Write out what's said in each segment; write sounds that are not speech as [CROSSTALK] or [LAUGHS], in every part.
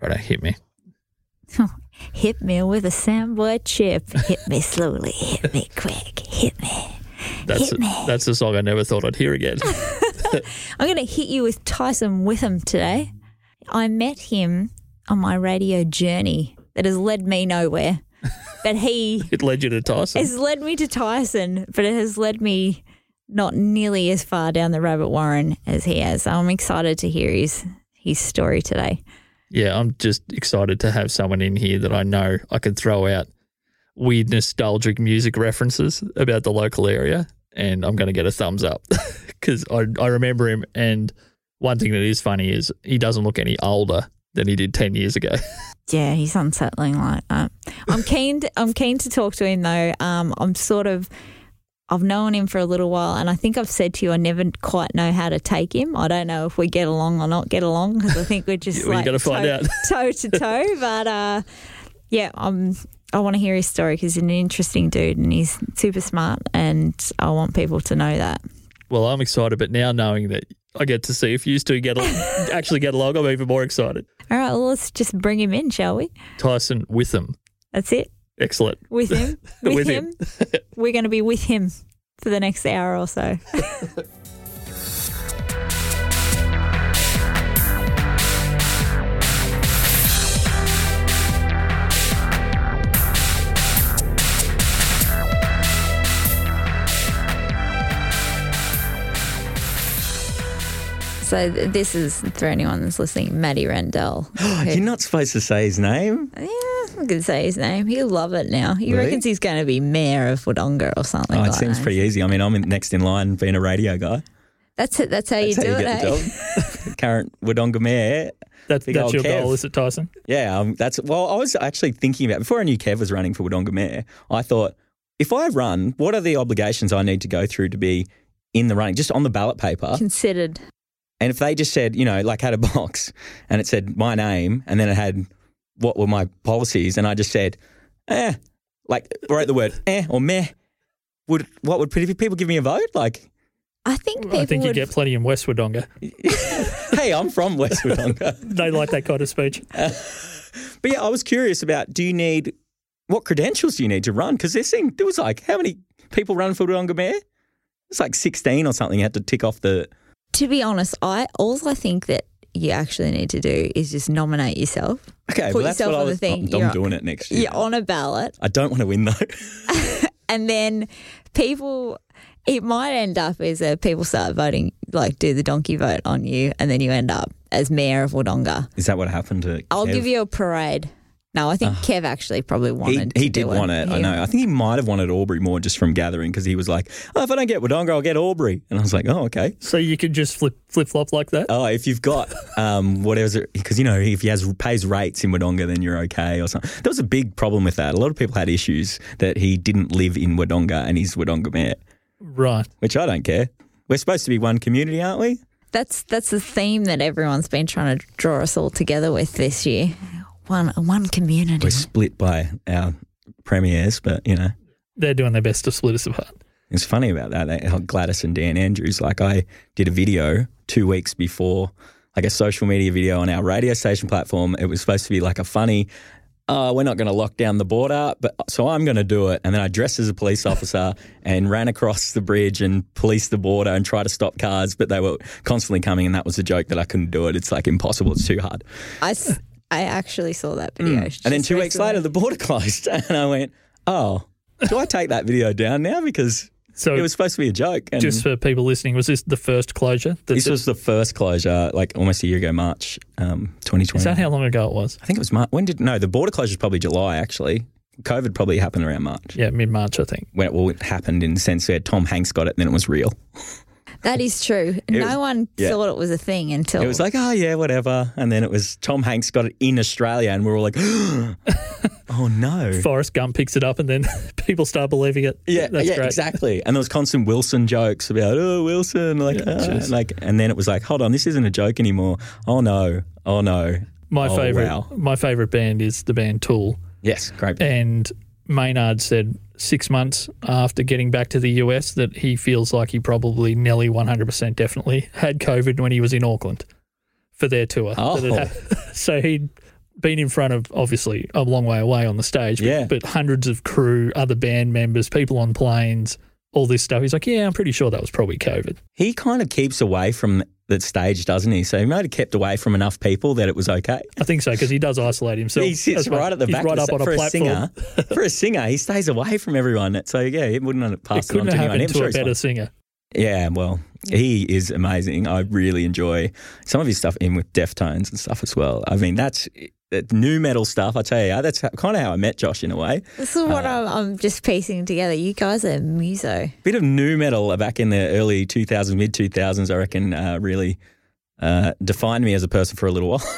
Right, hit me. [LAUGHS] Hit me with a sandboy chip. Hit me slowly. Hit me quick. Hit me. That's Hit me. [LAUGHS] that's a song I never thought I'd hear again. [LAUGHS] I'm going to hit you with Tyson Witham today. I met him on my radio journey that has led me nowhere. But he it led you to Tyson. It's led me to Tyson, but it has led me not nearly as far down the rabbit warren as he has. So I'm excited to hear his his story today. Yeah, I'm just excited to have someone in here that I know I can throw out weird nostalgic music references about the local area, and I'm going to get a thumbs up [LAUGHS] because I, I remember him. And one thing that is funny is he doesn't look any older than he did 10 years ago. [LAUGHS] Yeah, he's unsettling like that. I'm keen. To, I'm keen to talk to him though. Um, I'm sort of. I've known him for a little while, and I think I've said to you, I never quite know how to take him. I don't know if we get along or not get along because I think we're just [LAUGHS] Well, you like gotta find toe, out. [LAUGHS] toe to toe. But uh, yeah, I'm. I want to hear his story because he's an interesting dude and he's super smart, and I want people to know that. well, I'm excited, but now knowing that I get to see if you two get al- [LAUGHS] actually get along, I'm even more excited. All right, well, let's just bring him in, shall we? Tyson Witham. That's it. Excellent. With him, [LAUGHS] with, With him. him. we're going to be with him for the next hour or so. [LAUGHS] So th- this is for anyone that's listening, Matty Rendell. [GASPS] You're not supposed to say his name. Yeah, I can say his name. He'll love it now. He Really? reckons he's going to be mayor of Wodonga or something. Oh, it like seems that. pretty easy. I mean, I'm in, next in line being a radio guy. That's it. That's how you That's do how you it. get eh? the job. [LAUGHS] [LAUGHS] Current Wodonga mayor. That's, Big that's old your Kev. goal, is it, Tyson? Yeah, um, that's well. I was actually thinking about before I knew Kev was running for Wodonga mayor. I thought, if I run, what are the obligations I need to go through to be in the running, just on the ballot paper? Considered. And if they just said, you know, like had a box and it said my name and then it had what were my policies, and I just said, eh, like wrote the word eh or meh, would what would people give me a vote? Like, I think people I think you would. get plenty in West Wodonga. [LAUGHS] hey, I'm from West Wodonga. [LAUGHS] They like that kind of speech. [LAUGHS] But yeah, I was curious about do you need what credentials do you need to run? Because there seemed there was like how many people run for Wodonga Mayor? It's like sixteen or something. You had to tick off the. To be honest, I all I think that you actually need to do is just nominate yourself. Okay, Put well yourself on the thing. I'm, I'm doing it next year. You're on a ballot, I don't want to win though. [LAUGHS] and then people. It might end up as uh, people start voting, like do the donkey vote on you, and then you end up as mayor of Wodonga. Is that what happened to? I'll Kev? give you a parade. No, I think Kev actually probably He, wanted. he to did do want it. I know. I think he might have wanted Albury more just from gathering because he was like, "Oh, if I don't get Wodonga, I'll get Albury." And I was like, "Oh, okay." So you could just flip flip flop like that. Oh, if you've got um, whatever, because you know, if he has pays rates in Wodonga, then you're okay or something. There was a big problem with that. A lot of people had issues that he didn't live in Wodonga and he's Wodonga mayor, Right. which I don't care. We're supposed to be one community, aren't we? That's that's the theme that everyone's been trying to draw us all together with this year. One one community. We're split by our premiers, but you know, They're doing their best to split us apart. it's funny about that. that how Gladys and Dan Andrews, like I did a video two weeks before, like a social media video on our radio station platform. It was supposed to be like a funny, uh, we're not going to lock down the border, but so I'm going to do it. And then I dressed as a police officer and ran across the bridge and policed the border and tried to stop cars, but they were constantly coming. And that was a joke that I couldn't do it. It's like impossible. It's too hard. I, s- I actually saw that video. Mm. And then two weeks later, the border closed. [LAUGHS] And I went, oh, do I take that video down now? Because So it was supposed to be a joke. And just for people listening, was this the first closure? that- This was the first closure, like almost a year ago, March um, 2020. is that how long ago it was? I think it was March. When did no? The border closure was probably July. Actually, COVID probably happened around March. Yeah, mid March, I think. When it, well, it happened in the sense that Tom Hanks got it, and then it was real. [LAUGHS] That is true. no was- one yeah. thought it was a thing until It was like, oh yeah, whatever, and then it was Tom Hanks got it in Australia, and we are all like, [GASPS] [GASPS] oh no. Forrest Gump picks it up, and then [LAUGHS] people start believing it. Yeah, that's yeah, great. exactly. And there was constant Wilson jokes about, oh, Wilson, like, Yeah, ah, like, and then it was like, hold on, this isn't a joke anymore. Oh no, oh no. My Oh, favorite, wow. my favorite band is the band Tool, Yes, great. and Maynard said six months after getting back to the US that he feels like he probably nearly 100% definitely had COVID when he was in Auckland for their tour. Oh. That it [LAUGHS] had- so he been in front of obviously a long way away on the stage, but, Yeah. but hundreds of crew, other band members, people on planes, all this stuff. He's like, yeah, I'm pretty sure that was probably COVID. He kind of keeps away from that stage, doesn't he? So he might have kept away from enough people that it was okay. I think so because he does isolate himself. he sits right at the He's back right up on a for a platform. singer. for a singer, he stays away from everyone. So yeah, he wouldn't have It passed it, on couldn't to anyone. I'm to sure a better fine. singer. Yeah, well, he is amazing. I really enjoy some of his stuff in with Deftones and stuff as well. I mean, that's that new metal stuff. I tell you, that's kind of how I met Josh in a way. This is what I'm, I'm just piecing together. You guys are muso. Bit of new metal back in the early 2000s, mid 2000s, I reckon, uh, really uh, defined me as a person for a little while. [LAUGHS]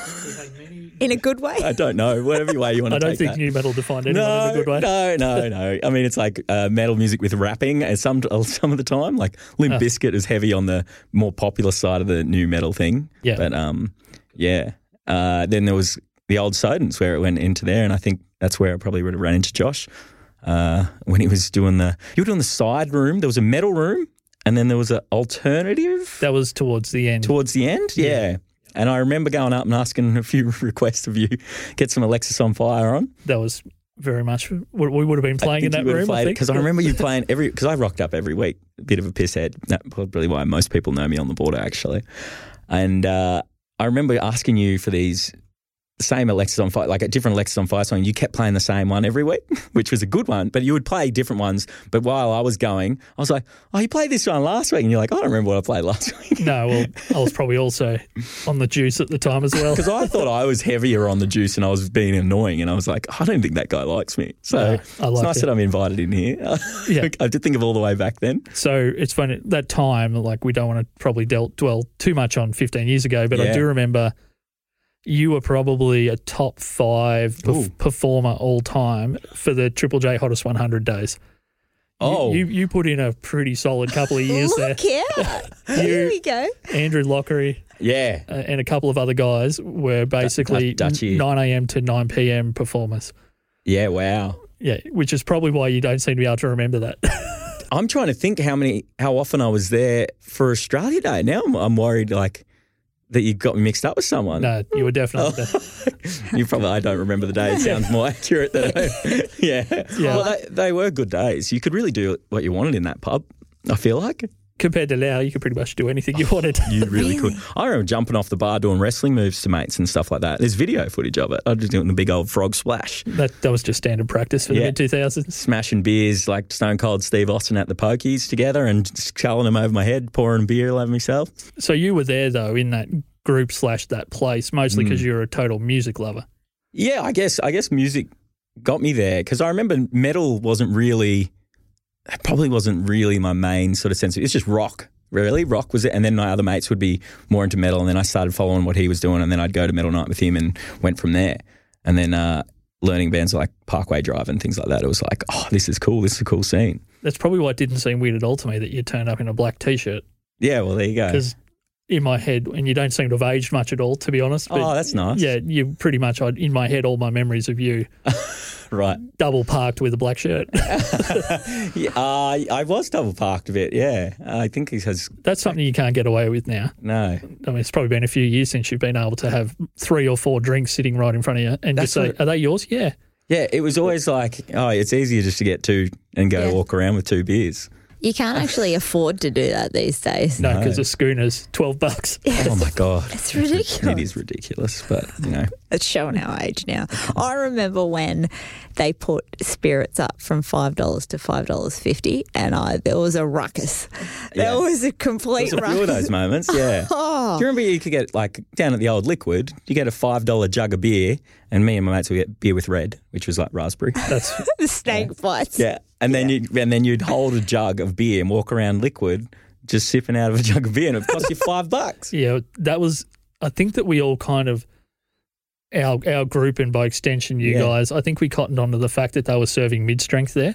In a good way. I don't know, whatever way you want to [LAUGHS] I don't take think that. new metal defined anyone no, in a good way. no, no, no. I mean, it's like uh, metal music with rapping uh, some [LAUGHS] some of the time. Like Limp Ah. Bizkit is heavy on the more popular side of the new metal thing. Yeah. But um, yeah. Uh, then there was the old Sodens where it went into there, and I think that's where I probably would have ran into Josh uh, when he was doing the. You were doing the side room. There was a metal room, and then there was an alternative That was towards the end. towards the end. Yeah. And I remember going up and asking a few [LAUGHS] requests of you, get some Alexisonfire on. that was very much what we would have been playing in that room. I because I remember you [LAUGHS] playing every because I rocked up every week, a bit of a pisshead. That's probably why most people know me on the border actually. And uh, I remember asking you for these same Alexisonfire, like a different Alexisonfire song. You kept playing the same one every week, [LAUGHS] which was a good one. But you would play different ones. But while I was going, I was like, "Oh, you played this one last week," and you're like, "I don't remember what I played last [LAUGHS] week." No, well, I was probably also on the juice at the time as well. [LAUGHS] Because I thought I was heavier on the juice and I was being annoying, and I was like, I don't think that guy likes me. So No, I it's nice it. that I'm invited in here. Yeah. I did think of all the way back then. So it's funny that time, like we don't want to probably dwell too much on 15 years ago, but I do remember you were probably a top five perf- performer all time for the Triple J Hottest 100 days. Oh. you, you put in a pretty solid couple of years [LAUGHS] there. Look out. [LAUGHS] Here we go. Andrew Lockery Yeah. uh, and a couple of other guys were basically Dutch- Dutchy. 9 a.m. to 9 p.m. performers. Yeah, wow. Yeah, which is probably why you don't seem to be able to remember that. [LAUGHS] I'm trying to think how many, how often I was there for Australia Day. Now I'm, I'm worried like that you got me mixed up with someone. no, you were definitely oh. there. [LAUGHS] You probably, I don't remember the day. It sounds more [LAUGHS] accurate than I, [LAUGHS] yeah. Yeah. Well, they, they were good days. You could really do what you wanted in that pub. I feel like Compared to now, you could pretty much do anything you wanted. you [LAUGHS] really could. I remember jumping off the bar doing wrestling moves to mates and stuff like that. There's video footage of it. I was doing the big old frog splash, That that was just standard practice for the mid two thousands. smashing beers like Stone Cold Steve Austin at the pokies together and culling them over my head, pouring beer over myself. So you were there though in that group slash that place, mostly Mm. because you're a total music lover. Yeah, I guess I guess music got me there because I remember metal wasn't really, it probably wasn't really my main sort of sense. It's just rock, really. Rock was it, and then my other mates would be more into metal, and then I started following what he was doing, and then I'd go to metal night with him, and went from there. And then uh, learning bands like Parkway Drive and things like that, it was like, oh, this is cool. This is a cool scene. That's probably why it didn't seem weird at all to me that you turned up in a black t shirt. Yeah, well, there you go. Because in my head, and you don't seem to have aged much at all, to be honest. But Oh, that's nice. yeah, you pretty much in my head all my memories of you [LAUGHS] Right. double parked with a black shirt. [LAUGHS] Yeah, uh, I was double parked a bit. Yeah, I think he has That's something you can't get away with now. no. I mean, it's probably been a few years since you've been able to have three or four drinks sitting right in front of you and That's just say, what- "Are they yours?" Yeah. Yeah, it was always like, oh, it's easier just to get two and go Yeah. walk around with two beers. You can't actually afford to do that these days. No, No. because the schooner's twelve bucks. [LAUGHS] Oh my god, It's ridiculous. it is ridiculous. But you know, It's showing our age now. I remember when they put spirits up from five dollars to five dollars fifty, and I there was a ruckus. Yeah. There was a complete there's a few of those moments. Yeah. [LAUGHS] Oh, Do you remember you could get like down at the old liquid, you get a five dollar jug of beer, and me and my mates would get beer with red, which was like raspberry. That's [LAUGHS] the snake bites. Yeah, and then you and then you'd hold a jug of beer and walk around liquid, just sipping out of a jug of beer, and it cost you [LAUGHS] five bucks. yeah. That was. I think that we all kind of our our group and by extension you Yeah. guys. I think we cottoned onto the fact that they were serving mid strength there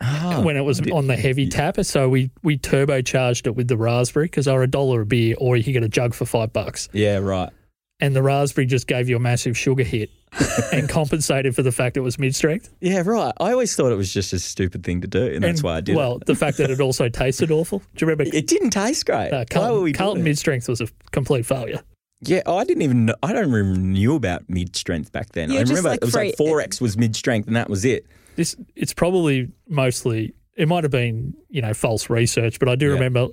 Oh, when it was on the heavy tap. So we we turbocharged it with the raspberry because they were a dollar a beer, or you could get a jug for five bucks. yeah, right. And the raspberry just gave you a massive sugar hit [LAUGHS] and compensated for the fact it was mid strength. Yeah, right. I always thought it was just a stupid thing to do, and that's why I did Well, it. Well, the fact that it also [LAUGHS] tasted awful. Do you remember? It didn't taste great. Uh, Carlton, Carlton mid strength was a complete failure. Yeah, I didn't even know. I don't even knew about mid strength back then. You're I remember like it was like free- 4X was mid strength and that was it. This it's probably mostly it might have been you know false research, but I do Yeah. remember.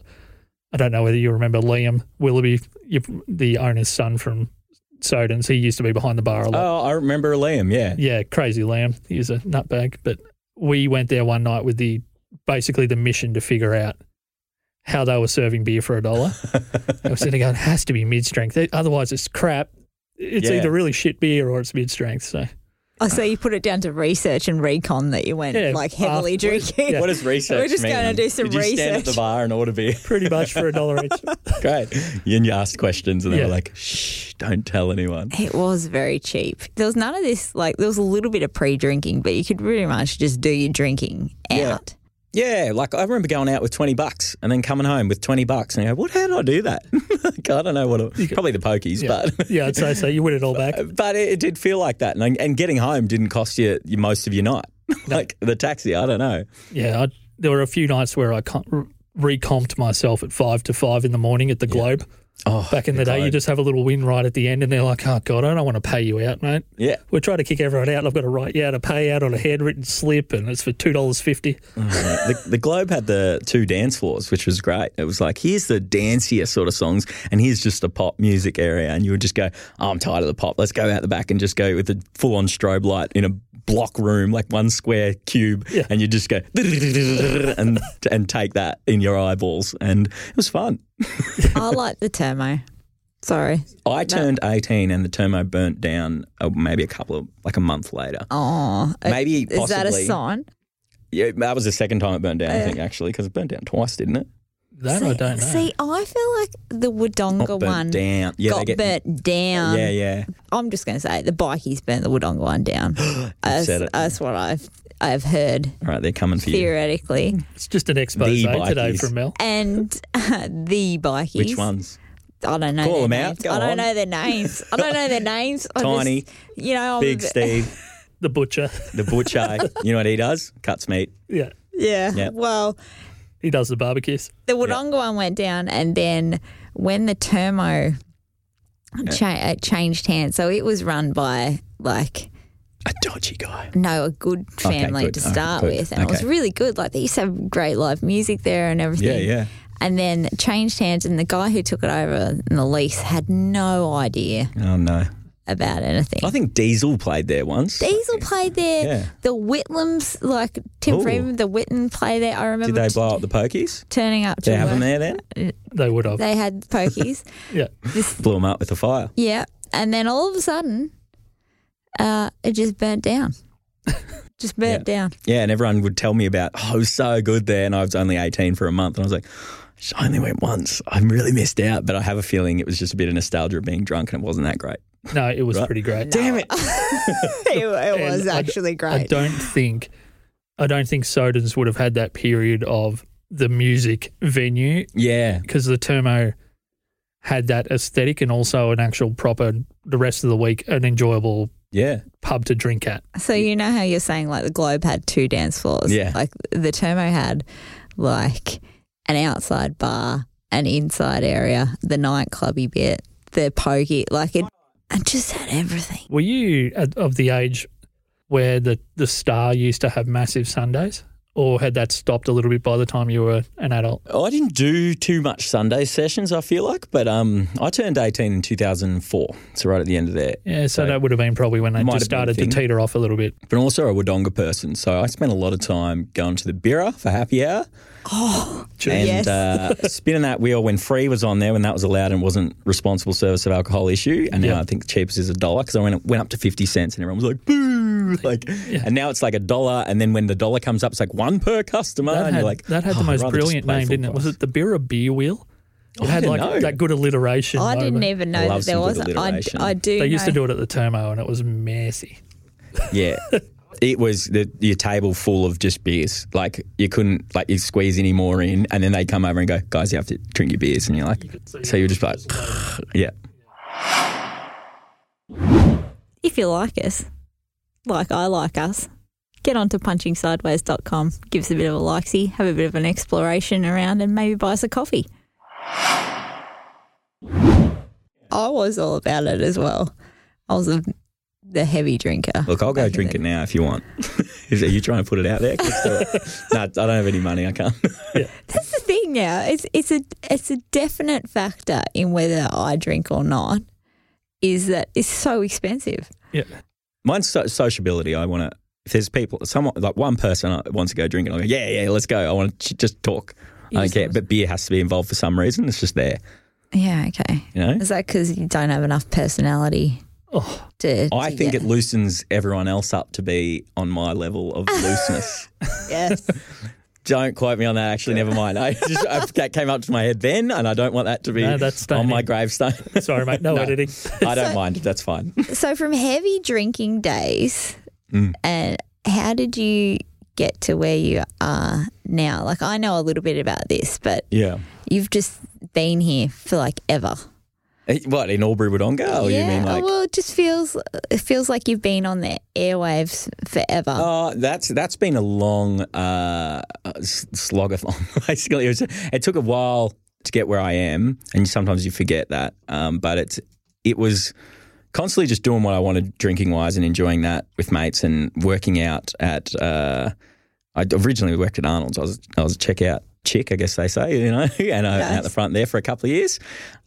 I don't know whether you remember Liam Willoughby, you, the owner's son from Sodens. He used to be behind the bar a lot. Oh, I remember Liam, yeah. Yeah, crazy Liam. He's a nutbag. But we went there one night with the basically the mission to figure out how they were serving beer for a dollar. [LAUGHS] I was sitting going, it has to be mid strength. Otherwise, it's crap. It's Yeah. either really shit beer or it's mid strength. So Oh, so you put it down to research and recon that you went Yeah, like heavily uh, drinking. [LAUGHS] yeah. What does research We're just mean? going to do some Did you stand at the research. bar and order beer? pretty much for a dollar each. [LAUGHS] Great. And you asked questions and they Yeah. were like, shh, don't tell anyone. It was very cheap. There was none of this, like, there was a little bit of pre drinking, but you could pretty much just do your drinking Yeah. out. Yeah, like I remember going out with 20 bucks and then coming home with 20 bucks and I go, what, how did I do that? [LAUGHS] like, I don't know what, it, probably the pokies, Yeah, but. [LAUGHS] yeah, I'd say so. You win it all back. [LAUGHS] But it, it did feel like that, and, and getting home didn't cost you, you most of your night. like the taxi, I don't know. Yeah, I, there were a few nights where I recomped myself at five to five in the morning at the Globe. Oh, Back in the, day, you just have a little win right at the end, and they're like, "Oh God, I don't want to pay you out, mate. yeah, We're trying to kick everyone out. and I've got to write you out a payout on a handwritten slip, and it's for two dollars fifty. the, the Globe had the two dance floors, which was great. It was like, here's the dancier sort of songs, and here's just the pop music area. And you would just go, oh, I'm tired of the pop. Let's go out the back and just go with a full on strobe light in a block room, like one square cube. Yeah. And you just go, [LAUGHS] and, and take that in your eyeballs. And it was fun. I like the Termo. Sorry. I turned 18 and the Termo burnt down uh, maybe a couple of, like a month later. Oh, Maybe is that a sign? Yeah, that was the second time it burned down, I Yeah. think, actually, because it burnt down twice, didn't it? That see, I don't know. See, I feel like the Wodonga one down. Yeah, got get- burnt down. yeah, yeah. I'm just going to say the bikies burnt the Wodonga one down. [GASPS] that's, said it. that's what I've I've heard All right, they're coming for you. theoretically. it's just an expose today from Mel. And [LAUGHS] the bikies. Which ones? I don't know. Call their them out. names. Go I don't on. know their names. I don't know their [LAUGHS] names. Tiny, just- you know, I'm Big bit- Steve, [LAUGHS] The butcher. the butcher. you know what he does? Cuts meat. Yeah, Yeah. Yeah. Well, he does the barbecues. the Wodonga one went down, and then when the Termo cha- uh, changed hands, so it was run by like A dodgy guy. no a good Okay, family good. to start good. with, and it was really good. Like they used to have great live music there and everything. Yeah, yeah. And then changed hands, and the guy who took it over in the lease had no idea Oh no. About anything. I think Diesel played there once. Diesel played there. Yeah. The Whitlams, like Tim Ooh. Freedman, the Whitten play there. I remember Did they t- blow up the pokies? turning up to Did they have them there then? They would have. They had pokies. [LAUGHS] yeah, Blew them up with a fire. yeah. And then all of a sudden, uh, it just burnt down. [LAUGHS] just burnt down. Yeah, and everyone would tell me about, oh, it was so good there. And I was only 18 for a month. And I was like, I only went once. I really missed out. But I have a feeling it was just a bit of nostalgia of being drunk and it wasn't that great. No, it was Right. pretty great. Damn it. [LAUGHS] it, it was And I d- actually I great. don't think, I don't think Sodens would have had that period of the music venue Yeah. because the Termo had that aesthetic and also an actual proper the rest of the week an enjoyable Yeah. pub to drink at. So you know how you're saying like the Globe had two dance floors. Yeah. Like the Termo had like an outside bar, an inside area, the nightclubby bit, the pokey, like it, and just had everything. Were you of the age where the the Star used to have massive Sundays, or had that stopped a little bit by the time you were an adult? I didn't do too much Sunday sessions, I feel like, but um, I turned 18 in 2004. So right at the end of there. Yeah, so, So- that would have been probably when they just have been a started to teeter off a little bit. But also a Wodonga person. So I spent a lot of time going to the Birra for happy hour Oh, and yes. uh, [LAUGHS] spinning that wheel when free was on there, when that was allowed and wasn't responsible service of alcohol issue. And now I think the cheapest is a dollar because I went, went up to 50 cents and everyone was like, boo. [LAUGHS] Like, And now it's like a dollar. And then when the dollar comes up, it's like one per customer. That and had, you're like, that had "Oh, the most brilliant name, didn't it? Was it the Birra Beer Wheel? It I had like know. that good alliteration. I didn't moment. even know that there was. good I. I do. They used to do it at the Termo, and it was messy. [LAUGHS] Yeah. It was the, your table full of just beers. Like you couldn't like you squeeze any more in, and then they come over and go, "Guys, you have to drink your beers," and you're like, so you're just like, [SIGHS] yeah, If you like us, like I like us, get onto punchingsideways.com, give us a bit of a likesy, have a bit of an exploration around, and maybe buy us a coffee. I was all about it as well. I was a, the heavy drinker. Look, I'll go drink the- it now if you want. [LAUGHS] Are you trying to put it out there? Let's do it. no, I don't have any money. I can't. That's the thing now. It's it's a it's a definite factor in whether I drink or not. Is that it's so expensive. Yeah. Mine's so- sociability. I want to. If there's people, someone like one person wants to go drinking, I'll go, yeah, yeah, let's go. I want to just talk. You I don't just care. want- But beer has to be involved for some reason. It's just there, Yeah. Okay. you know? Is that because you don't have enough personality Oh, to? I to think get- it loosens everyone else up to be on my level of looseness. [LAUGHS] Yes. [LAUGHS] don't quote me on that. Actually, never mind. I just I, that came up to my head then, and I don't want that to be No, that's on my in. gravestone. [LAUGHS] sorry, mate. No, [LAUGHS] No. editing. I don't mind. That's fine. so from heavy drinking days, Mm. and how did you get to where you are now? Like I know a little bit about this, but Yeah. you've just been here for like ever. Eh, What in Albury Wodonga? Or yeah. you mean like? well, it just feels it feels like you've been on the airwaves forever. Oh, that's that's been a long uh, slogathon. [LAUGHS] Basically, it, was, it took a while to get where I am, and sometimes you forget that. Um, but it's it was constantly just doing what I wanted, drinking wise, and enjoying that with mates, and working out at. Uh, I originally worked at Arnold's. I was I was a checkout chick, I guess they say, you know, [LAUGHS] and I Nice. out the front there for a couple of years.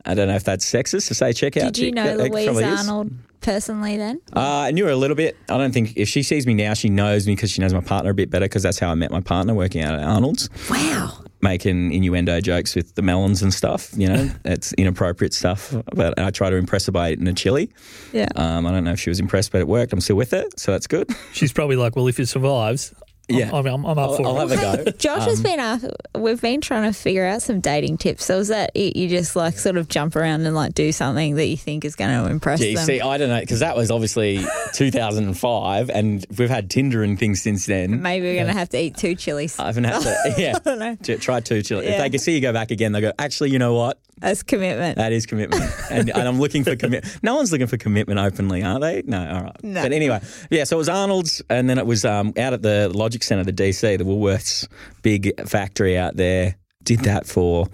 I don't know if that's sexist to say check out. Did you chick, know uh, Louise of years. Arnold personally then? Uh, I knew her a little bit. I don't think if she sees me now, she knows me because she knows my partner a bit better because that's how I met my partner working out at Arnold's, Wow. making innuendo jokes with the melons and stuff. You know, [LAUGHS] it's inappropriate stuff. But I try to impress her by eating a chili. Yeah. Um, I don't know if she was impressed, but it worked. I'm still with it, so that's good. She's probably like, well, if it survives, Yeah. I'm, I'm, I'm up I'll, for I'll it. have a go. [LAUGHS] Josh has um, been asked, we've been trying to figure out some dating tips. So is that it? You just like sort of jump around and like do something that you think is going to impress Gee, them? see, I don't know because that was obviously [LAUGHS] 2005, and we've had Tinder and things since then. Maybe we're going to have to eat two chilies. I haven't had to. [LAUGHS] Yeah, I don't know. T- try two chili. If Yeah. they can see you go back again, they go. Actually, you know what? That's commitment. That is commitment. and, and I'm looking for commitment. [LAUGHS] No one's looking for commitment openly, are they? No, all right. No. But anyway, yeah, so it was Arnold's, and then it was um, out at the Logic Centre, the DC, the Woolworths big factory out there. Did that for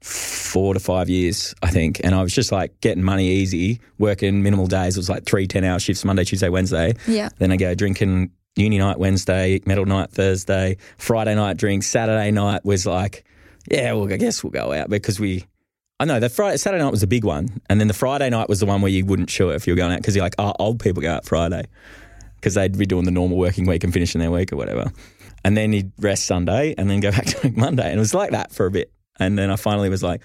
four to five years, I think. And I was just like getting money easy, working minimal days. It was like three 10 hour shifts Monday, Tuesday, Wednesday. Yeah. Then I go drinking uni night Wednesday, metal night Thursday, Friday night drinks. Saturday night was like, yeah, well, I guess we'll go out because we. I know the Friday Saturday night was a big one, and then the Friday night was the one where you wouldn't show it if you were going out because you're like, oh, old people go out Friday because they'd be doing the normal working week and finishing their week or whatever, and then you'd rest Sunday and then go [LAUGHS] back to work Monday, and it was like that for a bit, and then I finally was like,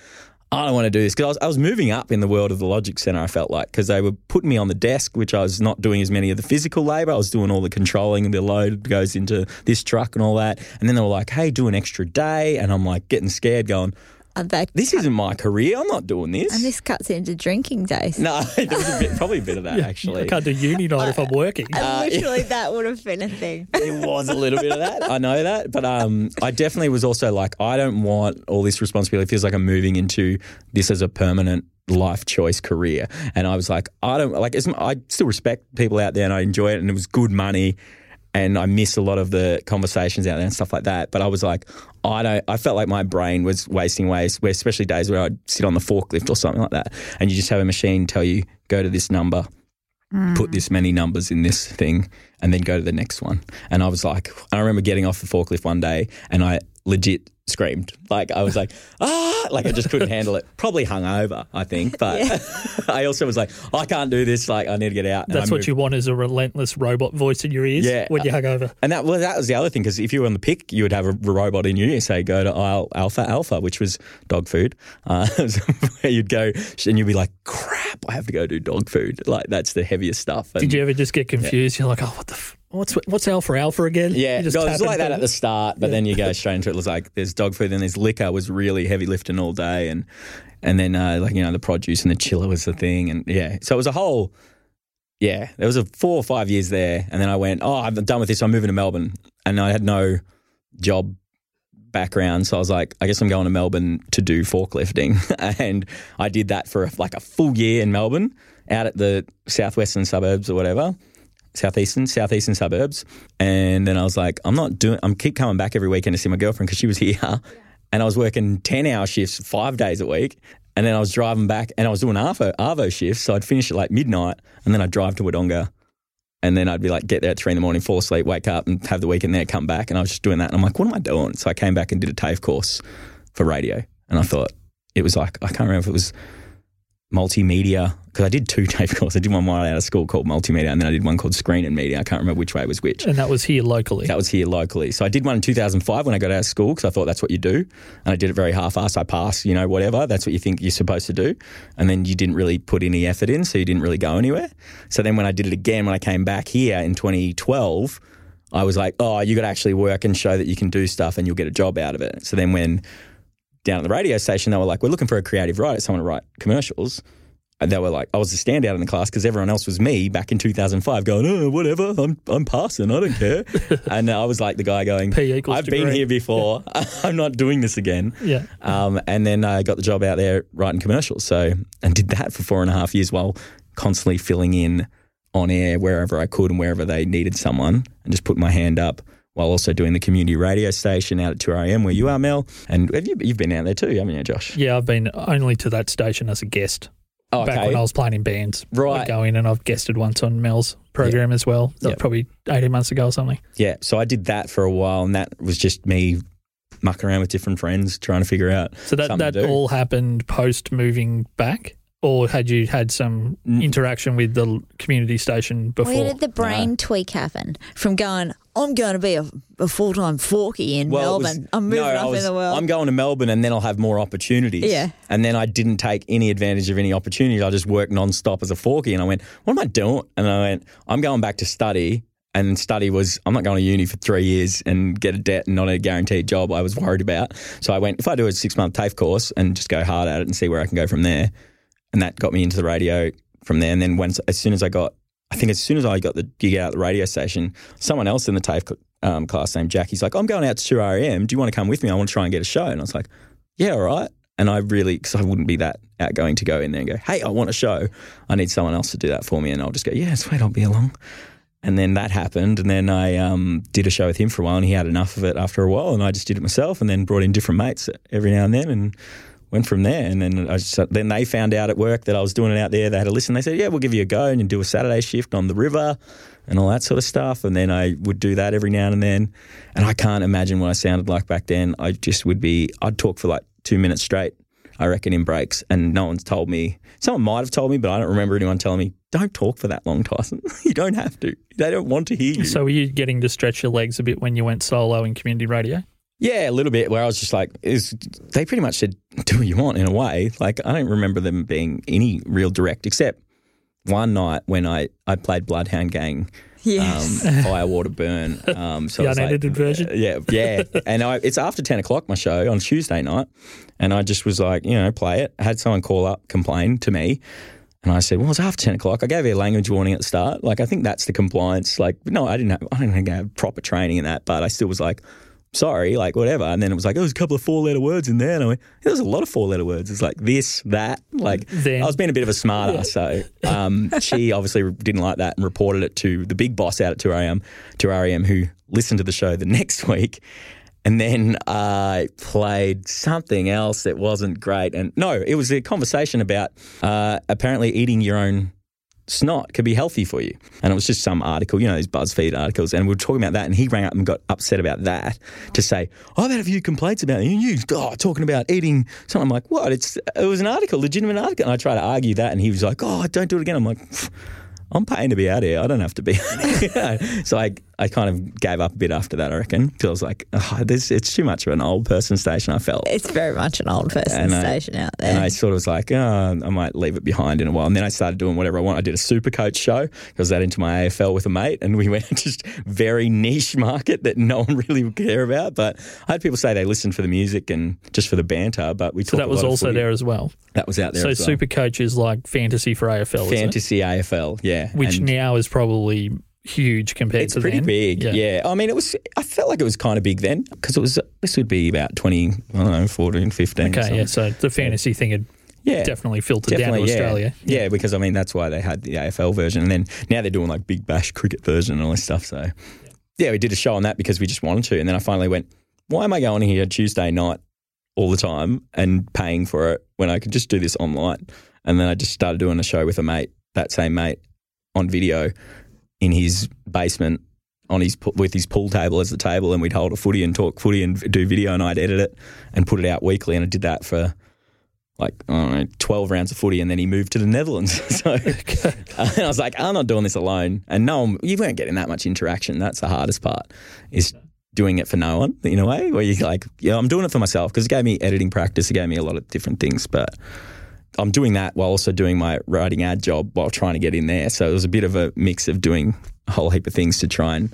I don't want to do this because I was, I was moving up in the world of the Logic Centre. I felt like because they were putting me on the desk, which I was not doing as many of the physical labour. I was doing all the controlling and the load goes into this truck and all that. And then they were like, "Hey, do an extra day," and I'm like getting scared, going, And, that, "This isn't my career. I'm not doing this." and this cuts into drinking days. no, [LAUGHS] there was a bit, probably a bit of that actually. I can't do uni night if I'm working. And literally, that would have been a thing. [LAUGHS] It was a little bit of that. I know that, but um, I definitely was also like, I don't want all this responsibility. It feels like I'm moving into this as a permanent life choice career, and I was like, I don't like. It's, I still respect people out there, and I enjoy it, and it was good money. And I miss a lot of the conversations out there and stuff like that. But I was like, I don't. I felt like my brain was wasting ways, where especially days where I'd sit on the forklift or something like that, and you just have a machine tell you go to this number, put mm. this many numbers in this thing and then go to the next one. And I was like, I remember getting off the forklift one day and I legit screamed. Like I was like, [LAUGHS] ah, like I just couldn't handle it. Probably hungover, I think. But [LAUGHS] I also was like, I can't do this. Like I need to get out. And That's I what moved- you want is a relentless robot voice in your ears Yeah. when you hung over. And that well, that was the other thing because if you were on the pick, you would have a robot in your ear say, "Go to aisle Alpha Alpha," which was dog food. Uh, [LAUGHS] where you'd go and you'd be like, "Crap, I have to go do dog food." Like that's the heaviest stuff. And Did you ever just get confused? You're like, oh, what the, f- what's what's alpha alpha again? Yeah, just no, it was like that at the start, but then you go straight into it. It was like there's dog food, and there's liquor. Was really heavy lifting all day, and and then uh, like you know the produce and the chiller was the thing, and yeah, so it was a whole. Yeah, there was a four or five years there, and then I went, oh, I'm done with this. I'm moving to Melbourne, and I had no job background, so I was like, I guess I'm going to Melbourne to do forklifting, [LAUGHS] and I did that for like a full year in Melbourne, out at the southwestern suburbs or whatever southeastern southeastern suburbs and then i was like i'm not doing i'm keep coming back every weekend to see my girlfriend because she was [LAUGHS] here and i was working 10 hour shifts five days a week And then I was driving back and I was doing Arvo, Arvo shifts. So I'd finish at like midnight and then I'd drive to Wodonga. And then I'd be like, get there at three in the morning, fall asleep, wake up and have the weekend there, come back. And I was just doing that. And I'm like, what am I doing? So I came back and did a TAFE course for radio. And I thought it was like, I can't remember if it was multimedia because I did two TAFE [LAUGHS] courses. I did one right out of school called multimedia, and then I did one called screen and media. I can't remember which way was which. And that was here locally. That was here locally. So I did one in 2005 when I got out of school because I thought that's what you do. And I did it very half-assed. I passed, you know, whatever. That's what you think you're supposed to do. And then you didn't really put any effort in, so you didn't really go anywhere. So then when I did it again, when I came back here in 2012, I was like, oh, you got to actually work and show that you can do stuff and you'll get a job out of it. So then when down at the radio station, they were like, we're looking for a creative writer, someone to write commercials. They were like, I was the standout in the class because everyone else was me back in 2005 going, oh, whatever, I'm, I'm passing, I don't care. [LAUGHS] and I was like the guy going, P equals I've been here before, [LAUGHS] I'm not doing this again. Yeah. Um, and then I got the job out there writing commercials. So, and did that for four and a half years while constantly filling in on air wherever I could and wherever they needed someone and just put my hand up while also doing the community radio station out at 2REM where you are, Mel. And have you, you've been out there too, haven't you, Josh? Yeah, I've been only to that station as a guest. Oh, Back when I was playing in bands. Right. I'd go in and I've guested once on Mel's program as well. That was Yep. Probably 18 months ago or something. Yeah. So I did that for a while and that was just me mucking around with different friends trying to figure out. So that, that to do. all happened post moving back? Or had you had some interaction with the community station before? Where did the brain tweak happen from going, I'm going to be a, a full time forky in was- Melbourne. I'm moving no, up was- in the world. I'm going to Melbourne and then I'll have more opportunities. Yeah. And then I didn't take any advantage of any opportunities. I just worked non-stop as a forky and I went, what am I doing? And I went, I'm going back to study. And study was, I'm not going to uni for three years and get a debt and not a guaranteed job I was worried about. So I went, if I do a six month TAFE course and just go hard at it and see where I can go from there. And that got me into the radio from there. And then once, as soon as I got, I think as soon as I got the gig out at the radio station, someone else in the TAFE um, class named Jackie's like, I'm going out to 2REM. Do you want to come with me? I want to try and get a show. And I was like, yeah, all right. And I really, because I wouldn't be that outgoing to go in there and go, hey, I want a show. I need someone else to do that for me. And I'll just go, yeah, sweet, I'll be along. And then that happened. And then I um, did a show with him for a while and he had enough of it after a while. And I just did it myself and then brought in different mates every now and then and went from there. And then I just, then they found out at work that I was doing it out there. They had a listen. They said, yeah, we'll give you a go and you do a Saturday shift on the river and all that sort of stuff. And then I would do that every now and then. And I can't imagine what I sounded like back then. I just would be, I'd talk for like two minutes straight, I reckon, in breaks. And no one's told me, someone might have told me, but I don't remember anyone telling me, don't talk for that long, Tyson. [LAUGHS] you don't have to. They don't want to hear you. So were you getting to stretch your legs a bit when you went solo in community radio? Yeah, a little bit. Where I was just like, is they pretty much said, "Do what you want." In a way, like I don't remember them being any real direct, except one night when I I played Bloodhound Gang. yes. Um, [LAUGHS] Firewater Burn. Um, so The it was like- unedited version? yeah, yeah. and I, it's after ten o'clock my show on Tuesday night, and I just was like, you know, play it. I had someone call up, complain to me, and I said, well, it's after ten o'clock. I gave you a language warning at the start. Like I think that's the compliance. Like no, I didn't have I didn't have proper training in that, but I still was like. Sorry, like whatever. And then it was like, oh, there's a couple of four letter words in there. And I went, there's a lot of four letter words. It's like this, that. Like, Then. I was being a bit of a smart ass. So um, she obviously didn't like that and reported it to the big boss out at 2REM, 2REM, who listened to the show the [LAUGHS] next week. And then I played something else that wasn't great. And no, it was a conversation about uh, apparently eating your own snot could be healthy for you. And it was just some article, you know, these BuzzFeed articles. And we were talking about that. And he rang up and got upset about that to say, I've had a few complaints about you. You oh, talking about eating something. I'm like, what? It's It was an article, legitimate article. And I tried to argue that. And he was like, oh, don't do it again. I'm like, I'm paying to be out here. I don't have to be. [LAUGHS] so I, I kind of gave up a bit after that, I reckon. Because I was like, [LAUGHS] oh, this, it's too much of an old person station, I felt. it's very much an old person And I- station out there. And. I sort of was like, oh, I might leave it behind in a while. And then I started doing whatever I want. I did a super coach show. because that into my AFL with a mate, and we [LAUGHS] went just very niche market that no one [LAUGHS] really would care about. But I had people say they listened for the music and just for the banter. But we So that a was lot also there as well. That was out there. So as well. Super Coach is like fantasy for AFL, isn't it? fantasy AFL, yeah. which And- now is probably huge compared It's to pretty then. big, yeah. I mean, it was. I felt like it was kind of big then because it was. This would be about twenty. I don't know, 14, 15. Okay, yeah. So the fantasy thing had yeah. definitely filtered Definitely, down to yeah. Australia. Yeah. because I mean that's why they had the AFL version, and then now they're doing like Big Bash cricket version and all this stuff. So yeah, we did a show on that because we just wanted to, and then I finally went, why am I going here Tuesday night all the time and paying for it when I could just do this online. And then I just started doing a show with a mate, that same mate, on video in his basement on his with his pool table as the table, and we'd hold a footy and talk footy and do video, and I'd edit it and put it out weekly, and I did that for like I don't know, twelve rounds of footy, and then he moved to the Netherlands. [LAUGHS] so and [LAUGHS] I was like, I'm not doing this alone, and no, one- you weren't getting that much interaction. That's the hardest part is doing it for no one in a way where you're like, yeah, I'm doing it for myself because it gave me editing practice, it gave me a lot of different things, but. I'm doing that while also doing my writing ad job while trying to get in there. So it was a bit of a mix of doing a whole heap of things to try and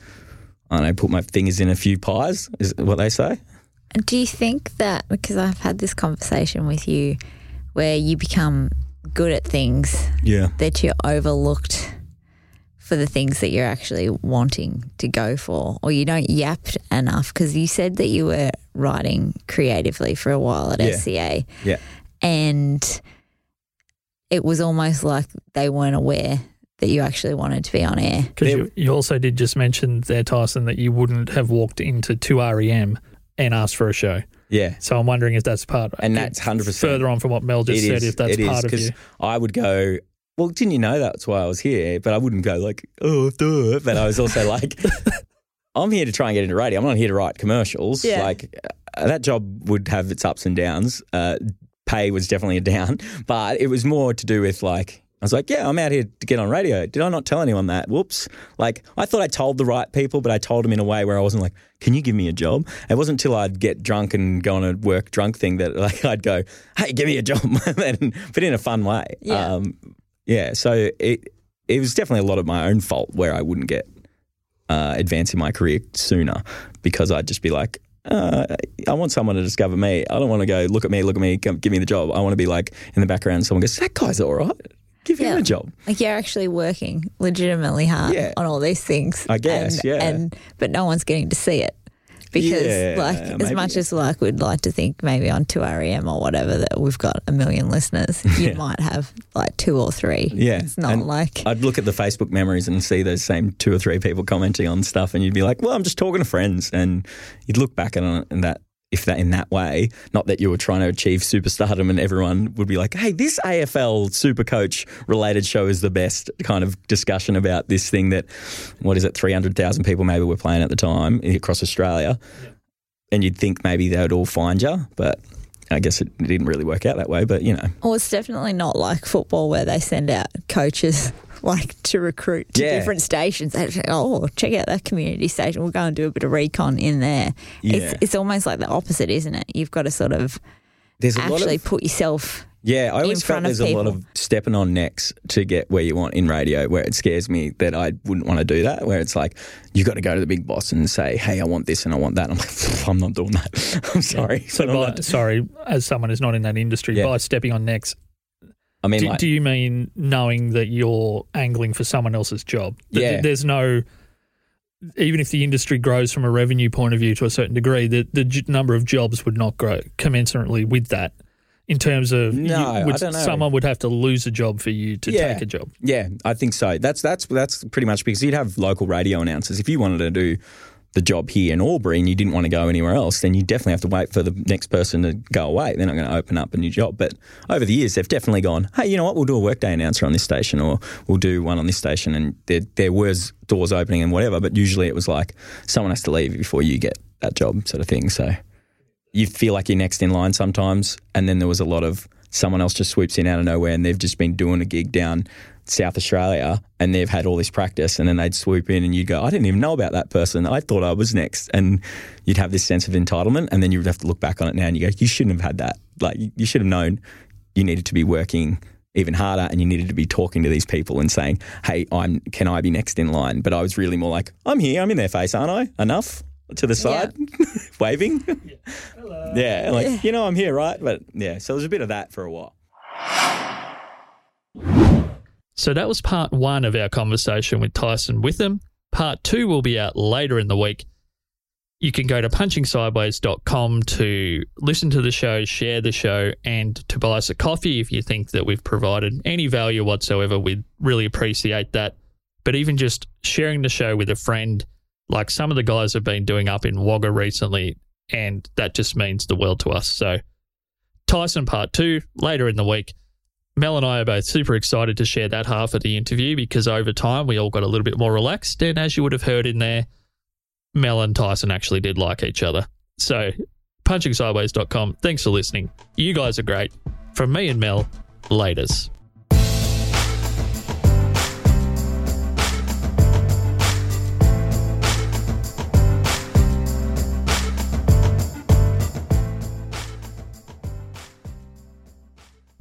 I don't know, put my fingers in a few pies, is what they say. Do you think that because I've had this conversation with you where you become good at things Yeah. that you're overlooked for the things that you're actually wanting to go for or you don't yap enough because you said that you were writing creatively for a while at Yeah. SCA Yeah. and it was almost like they weren't aware that you actually wanted to be on air. Because you, you also did just mention there, Tyson, that you wouldn't have walked into 2REM and asked for a show. Yeah. So I'm wondering if that's part of And that's 100%. further on from what Mel just It said, is- if that's it is, part of you. I would go, well, didn't you know that's why I was here? But I wouldn't go like, oh, do it. But I was also like, [LAUGHS] I'm here to try and get into radio. I'm not here to write commercials. Yeah. Like uh, that job would have its ups and downs. Uh, pay was definitely a down, [LAUGHS] but it was more to do with like, I was like, yeah, I'm out here to get on radio. Did I not tell anyone that? Whoops. Like, I thought I told the right people, but I told them in a way where I wasn't like, can you give me a job? It wasn't until I'd get drunk and go on a work drunk thing that [LAUGHS] like I'd go, hey, give me a job, [LAUGHS] and, but in a fun way. Yeah. Um, yeah. So it it was definitely a lot of my own fault where I wouldn't get uh, advance in my career sooner because I'd just be like, uh, I want someone to discover me. I don't want to go, look at me, look at me, come, give me the job. I want to be like in the background, someone goes, that guy's all right. Give him a job. Like you're actually working legitimately hard Yeah. on all these things. I guess, and, yeah. And but no one's getting to see it. Because Yeah, like as much as like we'd like to think maybe on two REM or whatever that we've got a million listeners, you Yeah. might have like two or three. Yeah. It's not And like I'd look at the Facebook memories and see those same two or three people commenting on stuff, and you'd be like, "Well, I'm just talking to friends," and you'd look back at it in that if that in that way, not that you were trying to achieve superstardom, and everyone would be like, "Hey, this AFL Super Coach related show is the best." Kind of discussion about this thing that what is it, three hundred thousand people maybe were playing at the time across Australia, and you'd think maybe they would all find you, but. I guess it didn't really work out that way, but you know, Well, it's definitely not like football where they send out coaches like to recruit to Yeah. different stations. They say, oh, check out that community station. We'll go and do a bit of recon in there. Yeah. It's, it's almost like the opposite, isn't it? You've got to sort of there's a lot actually of put yourself. Yeah, I always felt there's a lot of stepping on necks to get where you want in radio, where it scares me that I wouldn't want to do that. Where it's like you've got to go to the big boss and say, "Hey, I want this and I want that." I'm like, [LAUGHS] I'm not doing that. [LAUGHS] I'm sorry. So, by, sorry, as someone who's not in that industry, Yeah. by stepping on necks, I mean, do, like, do you mean knowing that you're angling for someone else's job? That Yeah. There's no, even if the industry grows from a revenue point of view to a certain degree, the, the number of jobs would not grow commensurately with that. In terms of, you- No, I would, don't know. someone would have to lose a job for you to Yeah. take a job. Yeah, I think so. That's that's that's pretty much because you'd have local radio announcers. If you wanted to do the job here in Albury and you didn't want to go anywhere else, then you definitely have to wait for the next person to go away. They're not going to open up a new job. But over the years, they've definitely gone, hey, you know what? We'll do a workday announcer on this station, or we'll do one on this station. And there there was doors opening and whatever. But usually it was like someone has to leave before you get that job, sort of thing. So you feel like you're next in line sometimes. And then there was a lot of someone else just swoops in out of nowhere and they've just been doing a gig down South Australia and they've had all this practice and then they'd swoop in and you'd go, I didn't even know about that person. I thought I was next. And you'd have this sense of entitlement and then you'd have to look back on it now and you go, you shouldn't have had that. Like you, should have known you needed to be working even harder and you needed to be talking to these people and saying, Hey, I'm can I be next in line? But I was really more like, I'm here, I'm in their face, aren't I? Enough? To the side, [LAUGHS] waving. Yeah, [LAUGHS] like you know, I'm here, right? But yeah, so there's a bit of that for a while. So that was part one of our conversation with Tyson Witham. Part two will be out later in the week. You can go to punchingsideways.com to listen to the show, share the show, and to buy us a coffee if you think that we've provided any value whatsoever. We'd really appreciate that. But even just sharing the show with a friend, like some of the guys have been doing up in Wagga recently, and that just means the world to us. So, Tyson part two later in the week. Mel and I are both super excited to share that half of the interview because over time we all got a little bit more relaxed. And as you would have heard in there, Mel and Tyson actually did like each other. So, punchingsideways.com. Thanks for listening. You guys are great. From me and Mel, laters.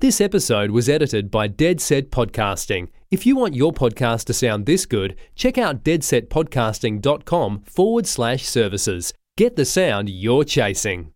This episode was edited by Dead Set Podcasting. If you want your podcast to sound this good, check out deadsetpodcasting.com forward slash services. Get the sound you're chasing.